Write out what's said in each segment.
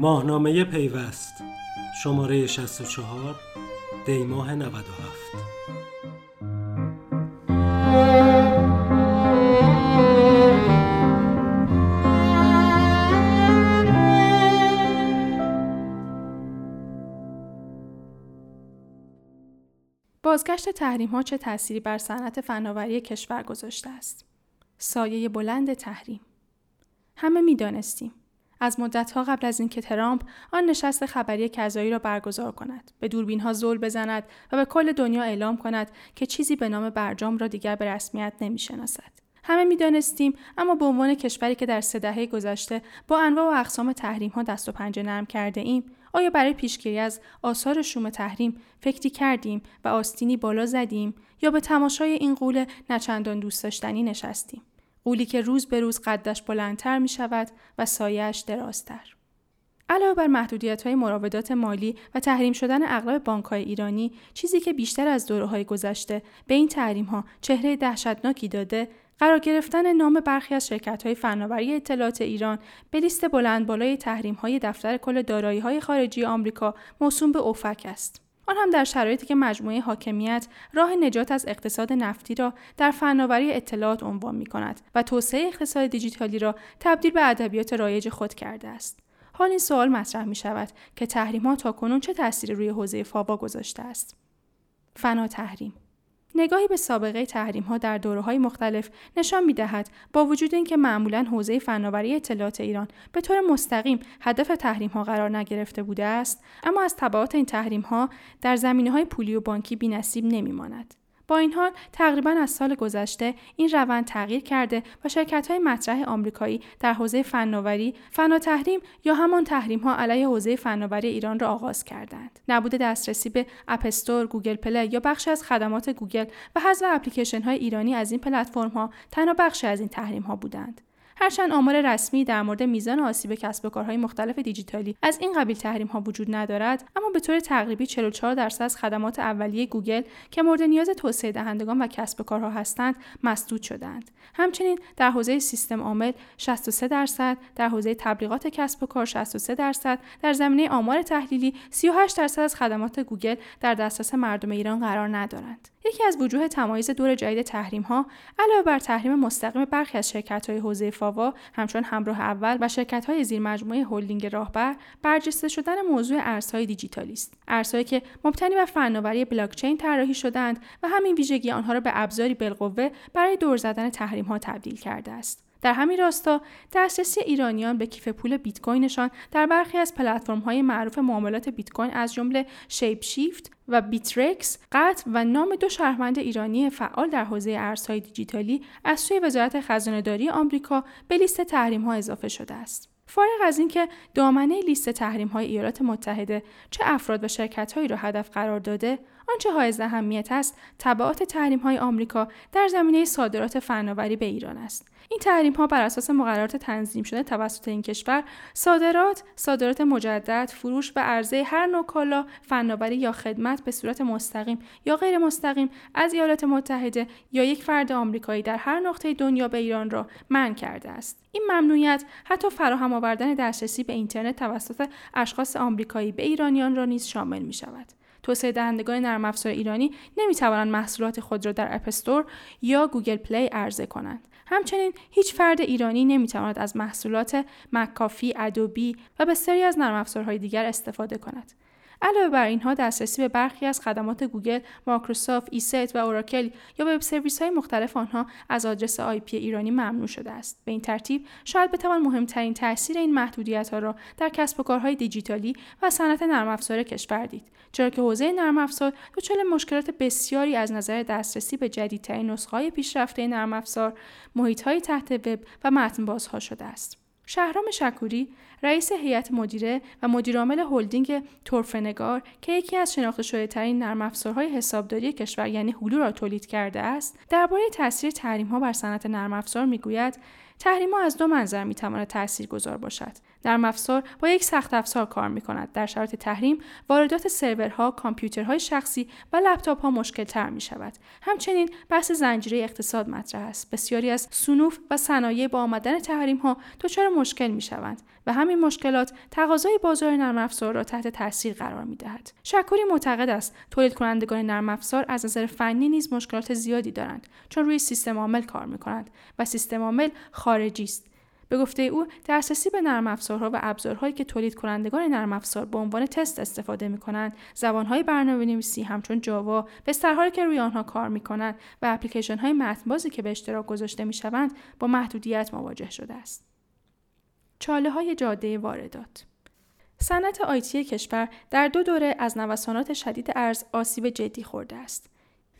ماهنامه پیوست شماره 64 دیماه 97 بازگشت تحریم ها چه تأثیری بر صنعت فناوری کشور گذاشته است؟ سایه بلند تحریم همه می دانستیم. از مدتها قبل از اینکه ترامپ آن نشست خبری کذایی را برگزار کند به دوربین ها زل بزند و به کل دنیا اعلام کند که چیزی به نام برجام را دیگر به رسمیت نمی‌شناسد. همه می‌دانستیم اما به عنوان کشوری که در سه دهه گذشته با انواع و اقسام تحریم ها دست و پنجه نرم کرده ایم آیا برای پیشگیری از آثار شوم تحریم فکری کردیم و آستینی بالا زدیم یا به تماشای این قول نچندان دوست داشتنی نشستیم؟ قولی که روز به روز قدش بلندتر می شود و سایهش درازتر. علاوه بر محدودیت های مراودات مالی و تحریم شدن اغلب بانک های ایرانی چیزی که بیشتر از دوره های گذشته به این تحریم ها چهره دهشتناکی داده قرار گرفتن نام برخی از شرکت های فناوری اطلاعات ایران به لیست بلند بالای تحریم های دفتر کل دارایی های خارجی آمریکا موسوم به اوفک است. آن هم در شرایطی که مجموعه حاکمیت راه نجات از اقتصاد نفتی را در فناوری اطلاعات عنوان می کند و توسعه اقتصاد دیجیتالی را تبدیل به ادبیات رایج خود کرده است. حال این سوال مطرح می شود که تحریم ها تا کنون چه تأثیری روی حوزه فاوا گذاشته است؟ فنا تحریم نگاهی به سابقه تحریم ها در دوره های مختلف نشان می دهد با وجود اینکه معمولا حوزه فناوری اطلاعات ایران به طور مستقیم هدف تحریم ها قرار نگرفته بوده است اما از تبعات این تحریم ها در زمینه های پولی و بانکی بی نصیب نمی ماند. با این حال تقریبا از سال گذشته این روند تغییر کرده و شرکت های مطرح آمریکایی در حوزه فناوری فاوا تحریم یا همان تحریم ها علیه حوزه فناوری ایران را آغاز کردند. نبود دسترسی به اپستور گوگل پلی یا بخشی از خدمات گوگل و حذف اپلیکیشن های ایرانی از این پلتفرم ها تنها بخشی از این تحریم ها بودند. هرچند آمار رسمی در مورد میزان آسیب کسب و کارهای مختلف دیجیتالی از این قبیل تحریم ها وجود ندارد اما به طور تقریبی 44 درصد از خدمات اولیه گوگل که مورد نیاز توسعه دهندگان و کسب و کارها هستند مسدود شدند همچنین در حوزه سیستم عامل 63 درصد در حوزه تبلیغات کسب و کار 63 درصد در زمینه آمار تحلیلی 38 درصد از خدمات گوگل در دسترس مردم ایران قرار ندارند. یکی از وجوه تمایز دور جدید تحریم ها علاوه بر تحریم مستقیم برخی از شرکت های حوزه فاوا همچون همراه اول و شرکت های زیر مجموعه هلدینگ راهبر برجسته شدن موضوع ارزهای دیجیتالی است ارزهایی که مبتنی بر فناوری بلاکچین طراحی شدند و همین ویژگی آنها را به ابزاری بالقوه برای دور زدن تحریم ها تبدیل کرده است. در همین راستا دسترسی ایرانیان به کیف پول بیت کوینشان در برخی از های معروف معاملات بیت کوین از جمله شیپ شیفت و بیترکس قطع و نام دو شهروند ایرانی فعال در حوزه ارزهای دیجیتالی از سوی وزارت خزانهداری آمریکا به لیست تحریم ها اضافه شده است. فارغ از اینکه دامنه لیست تحریم های ایالات متحده چه افراد و شرکت هایی را هدف قرار داده آنچه حائز اهمیت است تبعات تحریم های آمریکا در زمینه صادرات فناوری به ایران است این تحریم ها بر اساس مقررات تنظیم شده توسط این کشور صادرات صادرات مجدد فروش و عرضه هر نوع کالا فناوری یا خدمت به صورت مستقیم یا غیر مستقیم از ایالات متحده یا یک فرد آمریکایی در هر نقطه دنیا به ایران را منع کرده است این ممنوعیت حتی فراهم آوردن دسترسی به اینترنت توسط اشخاص آمریکایی به ایرانیان را نیز شامل می شود. توسعه دهندگان نرم افزار ایرانی نمی توانند محصولات خود را در App Store یا Google Play عرضه کنند. همچنین هیچ فرد ایرانی نمی‌تواند از محصولات McAfee، Adobe و بسیاری از نرم افزارهای دیگر استفاده کند. علاوه بر اینها دسترسی به برخی از خدمات Google، Microsoft، ESET و Oracle یا web service های مختلف آنها از آدرس IP ایرانی ممنوع شده است. به این ترتیب شاید بتوان مهمترین تاثیر این محدودیت ها را در کسب و کارهای دیجیتالی و صنعت نرم افزار کشور دید. چرا که حوزه نرم افزار دچار مشکلات بسیاری از نظر دسترسی به جدیدترین نسخه های پیشرفته نرم افزار، محیط های تحت وب و متن بازها شده است. شهرام شکوری رئیس هیئت مدیره و مدیرعامل هلدینگ تورفنگار که یکی از شناخته شده ترین نرم افزارهای حسابداری کشور یعنی هلو را تولید کرده است درباره تاثیر تحریم ها بر صنعت نرم افزار می‌گوید تحریم ها از دو منظر می تواند تأثیر گذار باشد. نرم افزار با یک سخت افزار کار می کند. در شرایط تحریم واردات سرورها، کامپیوترهای شخصی و لپتاپ ها مشکل تر می شود. همچنین بحث زنجیره اقتصاد مطرح است. بسیاری از سنوف و صنایع با آمدن تحریم ها دچار مشکل می شوند و همین مشکلات تقاضای بازار نرم افزار را تحت تاثیر قرار می دهد. شکوری معتقد است تولید کنندگان نرم افزار از نظر فنی نیز مشکلات زیادی دارند چون روی سیستم عامل کار می کنند و سیستم عامل خارجی است به گفته او دسترسی به نرم افزارها و ابزارهایی که تولید کنندگان نرم افزار به عنوان تست استفاده می کنند زبانهای برنامه نویسی همچون جاوا بسترهایی که روی آنها کار می کنند و اپلیکیشن های متنبازی که به اشتراک گذاشته می شوند با محدودیت مواجه شده است. چاله های جاده واردات. صنعت آیتی کشور در دو دوره از نوسانات شدید ارز آسیب جدی خورده است.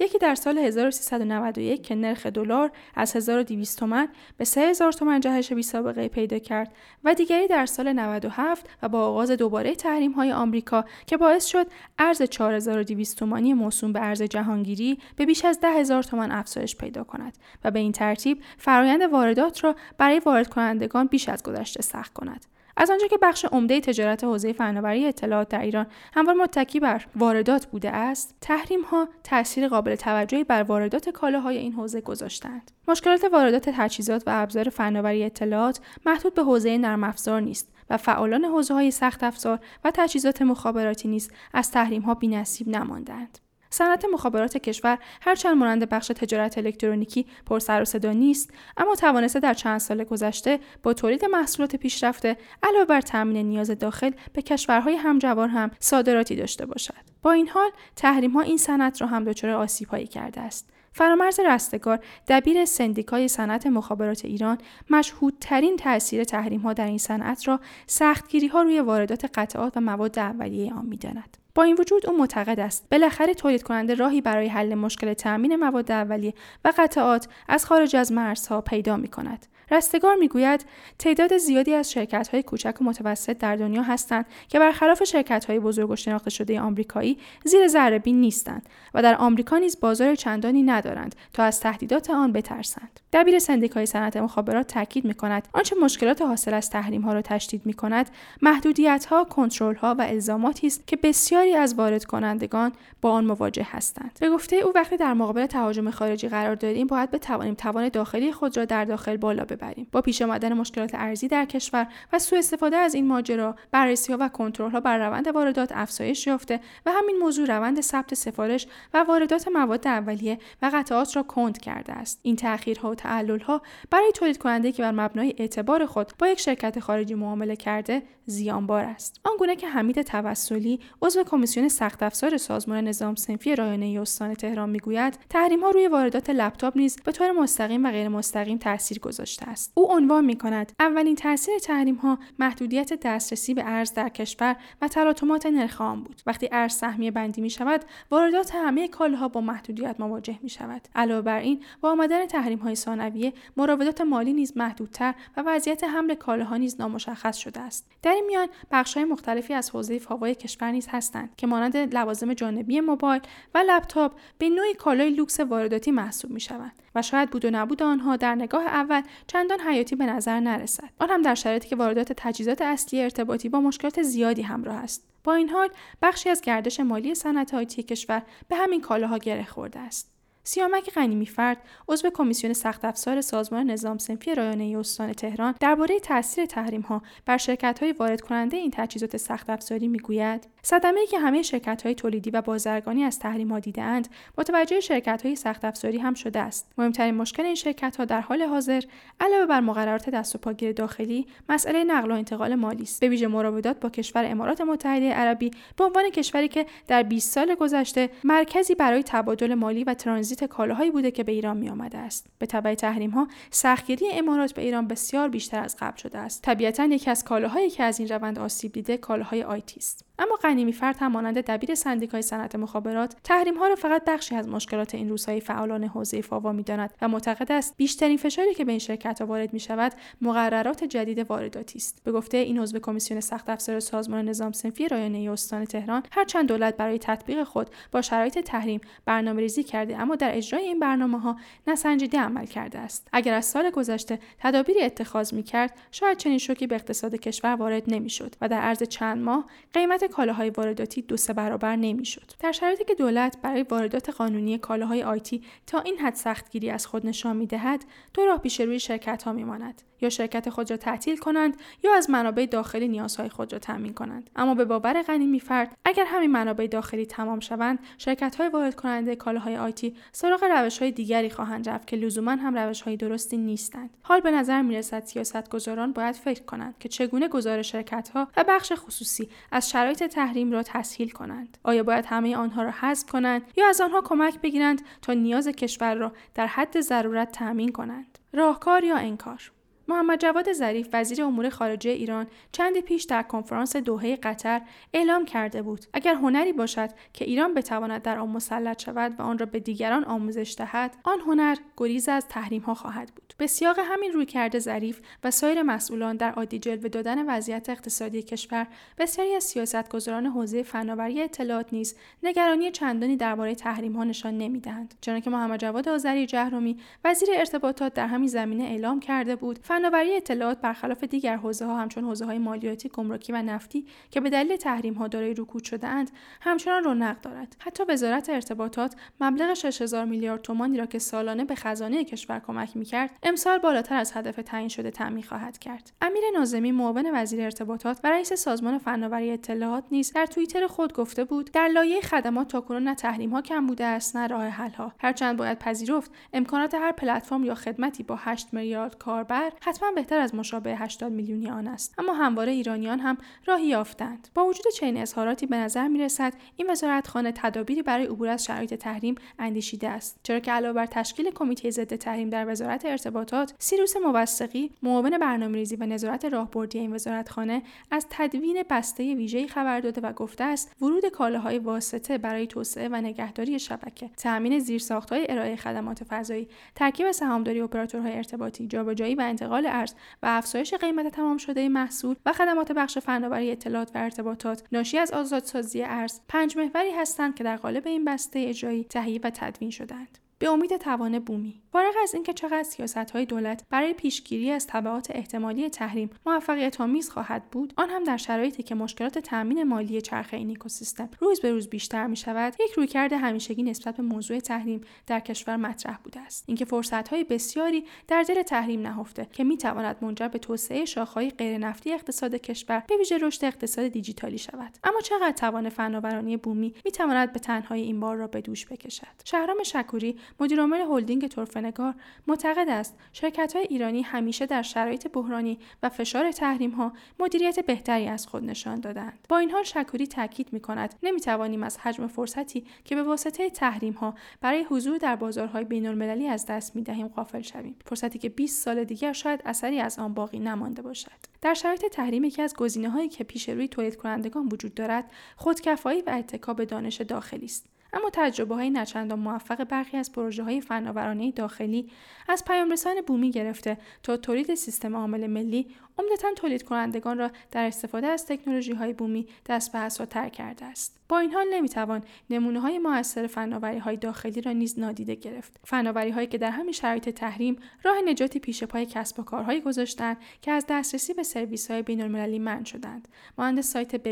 یکی در سال 1391 که نرخ دلار از 1200 تومن به 3000 تومن جهش بی سابقه پیدا کرد و دیگری در سال 97 و با آغاز دوباره تحریم های آمریکا که باعث شد ارز 4200 تومانی موسوم به ارز جهانگیری به بیش از 10000 تومان افزایش پیدا کند و به این ترتیب فرایند واردات را برای وارد کنندگان بیش از گذشته سخت کند. از آنجا که بخش عمده تجارت حوزه فناوری اطلاعات در ایران هموار متکی بر واردات بوده است تحریم ها تاثیر قابل توجهی بر واردات کالاهای این حوزه گذاشتند. مشکلات واردات تجهیزات و ابزار فناوری اطلاعات محدود به حوزه نرم افزار نیست و فعالان حوزه های سخت افزار و تجهیزات مخابراتی نیز از تحریم ها بینصیب نماندند. صنعت مخابرات کشور هرچند مانند بخش تجارت الکترونیکی پر سر و صدا نیست اما توانسته در چند سال گذشته با تولید محصولات پیشرفته علاوه بر تامین نیاز داخل به کشورهای همجوار هم صادراتی داشته باشد. با این حال تحریم ها این صنعت را هم دچار آسیبهایی کرده است. فرامرز رستگار دبیر سندیکای صنعت مخابرات ایران مشهودترین تاثیر تحریم ها در این صنعت را سختگیری ها روی واردات قطعات و مواد اولیه آن می‌داند. با این وجود او معتقد است بالاخره تولید کننده راهی برای حل مشکل تأمین مواد اولیه و قطعات از خارج از مرزها پیدا می کند. رستگار می‌گوید تعداد زیادی از شرکت های کوچک و متوسط در دنیا هستند که برخلاف شرکت های بزرگ و شناخته شده آمریکایی زیر ذره بین نیستند و در آمریکا نیز بازار چندانی ندارند تا از تهدیدات آن بترسند. دبیر سندیکای صنعت مخابرات تاکید می کند آنچه مشکلات حاصل از تحریم ها را تشدید می کند محدودیت ها کنترل ها و الزاماتی است که بسیاری از وارد کنندگان با آن مواجه هستند. به گفته او وقتی در مقابل تهاجم خارجی قرار داریم باید بتوانیم توان داخلی خود را در داخل بالا ببریم. با پیش آمدن مشکلات ارزی در کشور و سوء استفاده از این ماجرا بررسی ها و کنترل ها بر روند واردات افزایش یافته و همین موضوع روند ثبت سفارش و واردات مواد اولیه و قطعات را کند کرده است. این تاخیرها و تعللها برای تولید کننده که بر مبنای اعتبار خود با یک شرکت خارجی معامله کرده زیانبار است. آنگونه که حمید توسلی عضو کمیسیون سخت افزار سازمان نظام سنفی رایانه استان تهران می‌گوید تحریم ها روی واردات لپتاپ نیز به طور مستقیم و غیر مستقیم تاثیر گذاشته است. او عنوان می کند اولین تاثیر تحریم ها محدودیت دسترسی به ارز در کشور و تلاطمات نرخ آن بود. وقتی ارز سهمیه بندی می شود واردات همه کالاها با محدودیت مواجه می شود علاوه بر این با آمدن تحریم های ثانویه مراودات مالی نیز محدودتر و وضعیت حمل کالاها نیز نامشخص شده است. در این میان. های مختلفی از حوزه فاوای کشور نیز هستند که مانند لوازم جانبی موبایل و لپتاپ به نوعی کالای لوکس وارداتی محسوب می شوند و شاید بود و نبود آنها در نگاه اول چندان حیاتی به نظر نرسد. آن هم در شرایطی که واردات تجهیزات اصلی ارتباطی با مشکلات زیادی همراه است. با این حال بخشی از گردش مالی صنعت IT کشور به همین کالاها گره خورده است. سیامک غنیمی فرد عضو کمیسیون سخت افزار سازمان نظام صنفی رایانه استان تهران درباره تاثیر تحریم ها بر شرکت های وارد کننده این تجهیزات سخت افزاری می‌گوید صدمه ای که همه شرکت های تولیدی و بازرگانی از تحریم ها دیدهاند متوجه شرکت های سخت افزاری هم شده است. مهمترین مشکل این شرکت ها در حال حاضر علاوه بر مقررات دست و پاگیر داخلی مسئله نقل و انتقال مالی است. به ویژه مراودات با کشور امارات متحده عربی به عنوان کشوری که در 20 سال گذشته مرکزی برای تبادل مالی و ترانزیت کالاهایی بوده که به ایران می آمده است. به تبع تحریم ها سختگیری امارات به ایران بسیار بیشتر از قبل شده است. طبیعتا یکی از کالاهایی که از این روند آسیب دیده کالاهای آیتی است. اما غنیمی فرد هم مانند دبیر سندیکای صنعت مخابرات تحریم ها را فقط بخشی از مشکلات این روزهای فعالان حوزه فاوا می‌داند و معتقد است بیشترین فشاری که به این شرکت وارد می شود مقررات جدید وارداتی است. به گفته این عضو کمیسیون سخت افزار سازمان نظام سنفی رایانه استان تهران هرچند دولت برای تطبیق خود با شرایط تحریم برنامه ریزی کرده اما در اجرای این برنامه ها نسنجیده عمل کرده است. اگر از سال گذشته تدابیری اتخاذ می کرد شاید چنین شوکی به اقتصاد کشور وارد نمی‌شد و در عرض چند ماه قیمت کالاهای وارداتی دو سه برابر نمی‌شد. در شرایطی که دولت برای واردات قانونی کالاهای آیتی تا این حد سختگیری از خود نشان می‌دهد دو راه پیش روی شرکت ها میماند. یا شرکت خود را تعطیل کنند یا از منابع داخلی نیازهای خود را تامین کنند. اما به باور غنی فرد اگر همین منابع داخلی تمام شوند شرکت های وارد کننده کالاهای آیتی سراغ روش های دیگری خواهند رفت که لزوما هم روش های درستی نیستند. حال به نظر می رسد سیاستگزاران باید فکر کنند که چگونه گزار شرکت ها و بخش خصوصی از شرایط تحریم را تسهیل کنند. آیا باید همه آنها را حذف کنند یا از آنها کمک بگیرند تا نیاز کشور را در حد ضرورت تأمین کنند؟ راهکار یا انکار؟ محمد جواد ظریف وزیر امور خارجه ایران چندی پیش در کنفرانس دوحه قطر اعلام کرده بود. اگر هنری باشد که ایران بتواند در آن مسلط شود و آن را به دیگران آموزش دهد آن هنر گریز از تحریم ها خواهد بود. به سیاق همین رویکرد ظریف و سایر مسئولان در عادی جلوه دادن وضعیت اقتصادی کشور بسیاری از سیاستگزاران حوزه فناوری اطلاعات نیز نگرانی چندانی درباره تحریم ها نشان نمی‌دهند. چنانکه محمد جواد آذری جهرومی وزیر ارتباطات در همین زمینه اعلام کرده بود فناوری اطلاعات برخلاف دیگر حوزه ها همچون حوزه های مالیاتی گمرکی و نفتی که به دلیل تحریم ها دارای رکود شده اند همچنان رونق دارد. حتی وزارت ارتباطات مبلغ 6000 میلیارد تومانی را که سالانه به خزانه کشور کمک می‌کرد امسال بالاتر از هدف تعیین شده تعمین خواهد کرد. امیر ناظمی معاون وزیر ارتباطات و رئیس سازمان فناوری اطلاعات نیز در توییتر خود گفته بود در لایه خدمات تاکنون نه تحریم ها کم بوده است نه راه حل ها هرچند باید پذیرفت امکانات هر پلتفرم یا خدمتی با 8 میلیارد کاربر حتما بهتر از مشابه 80 میلیونی آن است. اما همواره ایرانیان هم راهی یافتند. با وجود چنین اظهاراتی به نظر می رسد این وزارتخانه تدابیری برای عبور از شرایط تحریم اندیشیده است. چرا که علاوه بر تشکیل کمیته ضد تحریم در وزارت ارتباطات سیروس موثقی معاون برنامه‌ریزی و نظارت راهبردی این وزارتخانه از تدوین بسته ویژه‌ای خبر داده و گفته است ورود کالاهای واسطه برای توسعه و نگهداری شبکه تأمین زیرساختهای ارائه خدمات فضایی ترکیب سهامداری اپراتورهای ارتباطی جابجایی و انتقال ارز و افزایش قیمت تمام شده محصول و خدمات بخش فناوری اطلاعات و ارتباطات ناشی از آزادسازی ارز پنج محوری هستند که در قالب این بسته اجرایی تهیه و تدوین شدند به امید توان بومی. فارغ از اینکه چقدر سیاست های دولت برای پیشگیری از تبعات احتمالی تحریم موفقیت آمیز خواهد بود آن هم در شرایطی که مشکلات تامین مالی چرخه این اکوسیستم روز به روز بیشتر می شود یک رویکرد همیشگی نسبت به موضوع تحریم در کشور مطرح بوده است. اینکه فرصت های بسیاری در دل تحریم نهفته که می تواند منجر به توسعه شاخهای غیر نفتی اقتصاد کشور به ویژه رشد اقتصاد دیجیتالی شود. اما چقدر توان فناورانی بومی می تواند به تنهایی این بار را به دوش بکشد؟ شهرام شکوری مدیرعامل هلدینگ طرفنگار معتقد است شرکت های ایرانی همیشه در شرایط بحرانی و فشار تحریم ها مدیریت بهتری از خود نشان دادند. با این حال شکوری تاکید می کند نمی توانیم از حجم فرصتی که به واسطه تحریم ها برای حضور در بازارهای بین المللی از دست می دهیم غافل شویم. فرصتی که 20 سال دیگر شاید اثری از آن باقی نمانده باشد. در شرایط تحریم یکی از گزینه هایی که پیش روی تولید کنندگان وجود دارد خودکفایی و اتکا به دانش داخلی است. اما تجربه های نچندان موفق برخی از پروژه های فناورانه داخلی از پیامرسان بومی گرفته تا تولید سیستم عامل ملی عمدتا تولید کنندگان را در استفاده از تکنولوژی های بومی دست به تر کرده است. با این حال نمی‌توان نمونه های موثر فناوری های داخلی را نیز نادیده گرفت. فناوری هایی که در همین شرایط تحریم راه نجاتی پیش پای کسب و کارهایی گذاشتند که از دسترسی به سرویس های بین المللی منع شدند. مانند سایت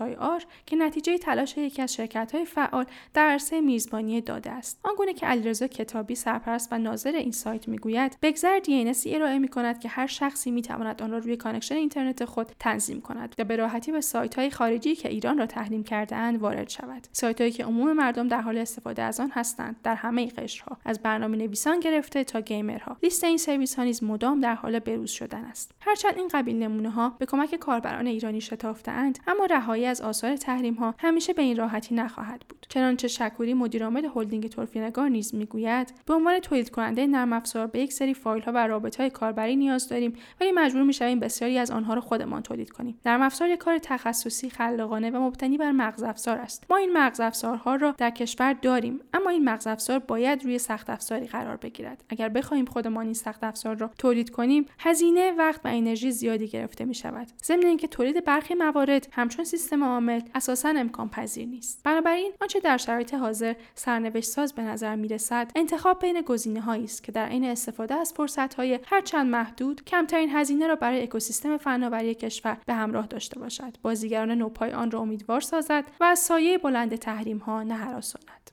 های آر که نتیجه تلاش یکی از شرکت های فعال در عرصه میزبانی داده است. آنگونه که علیرضا کتابی سرپرست و ناظر این سایت می‌گوید بگذر DNS ی ارائه می کند که هر شخصی می‌تواند آن را روی connection اینترنت خود تنظیم کند و به راحتی به سایت های خارجی که ایران را تحریم کرده اند وارد شود. سایت هایی که عموم مردم در حال استفاده از آن هستند در همه قشرها از برنامه نویسان گرفته تا گیمرها. لیست این سرویس ها نیز مدام در حال بروز شدن است. هرچند این قبیل نمونه ها به کمک کاربران ایرانی شتافتهاند اما رهایی از آثار تحریم ها همیشه به این راحتی نخواهد بود. چنانچه شکوری مدیرعامل هلدینگ تورفینگار نیز می‌گوید به عنوان تولید کننده نرم افزار به یک سری فایل ها و رابط های کاربری نیاز داریم ولی مجبور می‌شویم بسیاری از آنها را خودمان تولید کنیم. نرم افزار یک کار تخصصی خلاقانه و مبتنی بر مغز افزار است. ما این مغز افزارها را در کشور داریم اما این مغز افزار باید روی سخت افزاری قرار بگیرد. اگر بخواهیم خودمان این سخت افزار را تولید کنیم هزینه وقت و انرژی زیادی گرفته می شود ضمن اینکه تولید برخی موارد همچون سیستم عامل اساسا امکان پذیر نیست. بنابراین آنچه در شرایط حاضر سرنوشت ساز به نظر می رسد انتخاب بین گزینه هایی است که در عین استفاده از فرصت های هرچند محدود کمترین هزینه را برای اکوسیستم فناوری کشور به همراه داشته باشد. بازیگران نوپای آن را امیدوار سازد و از سایه بلند تحریم ها نهراساند.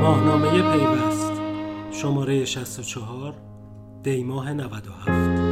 ماهنامه پیوست. شماره 64 دیماه 97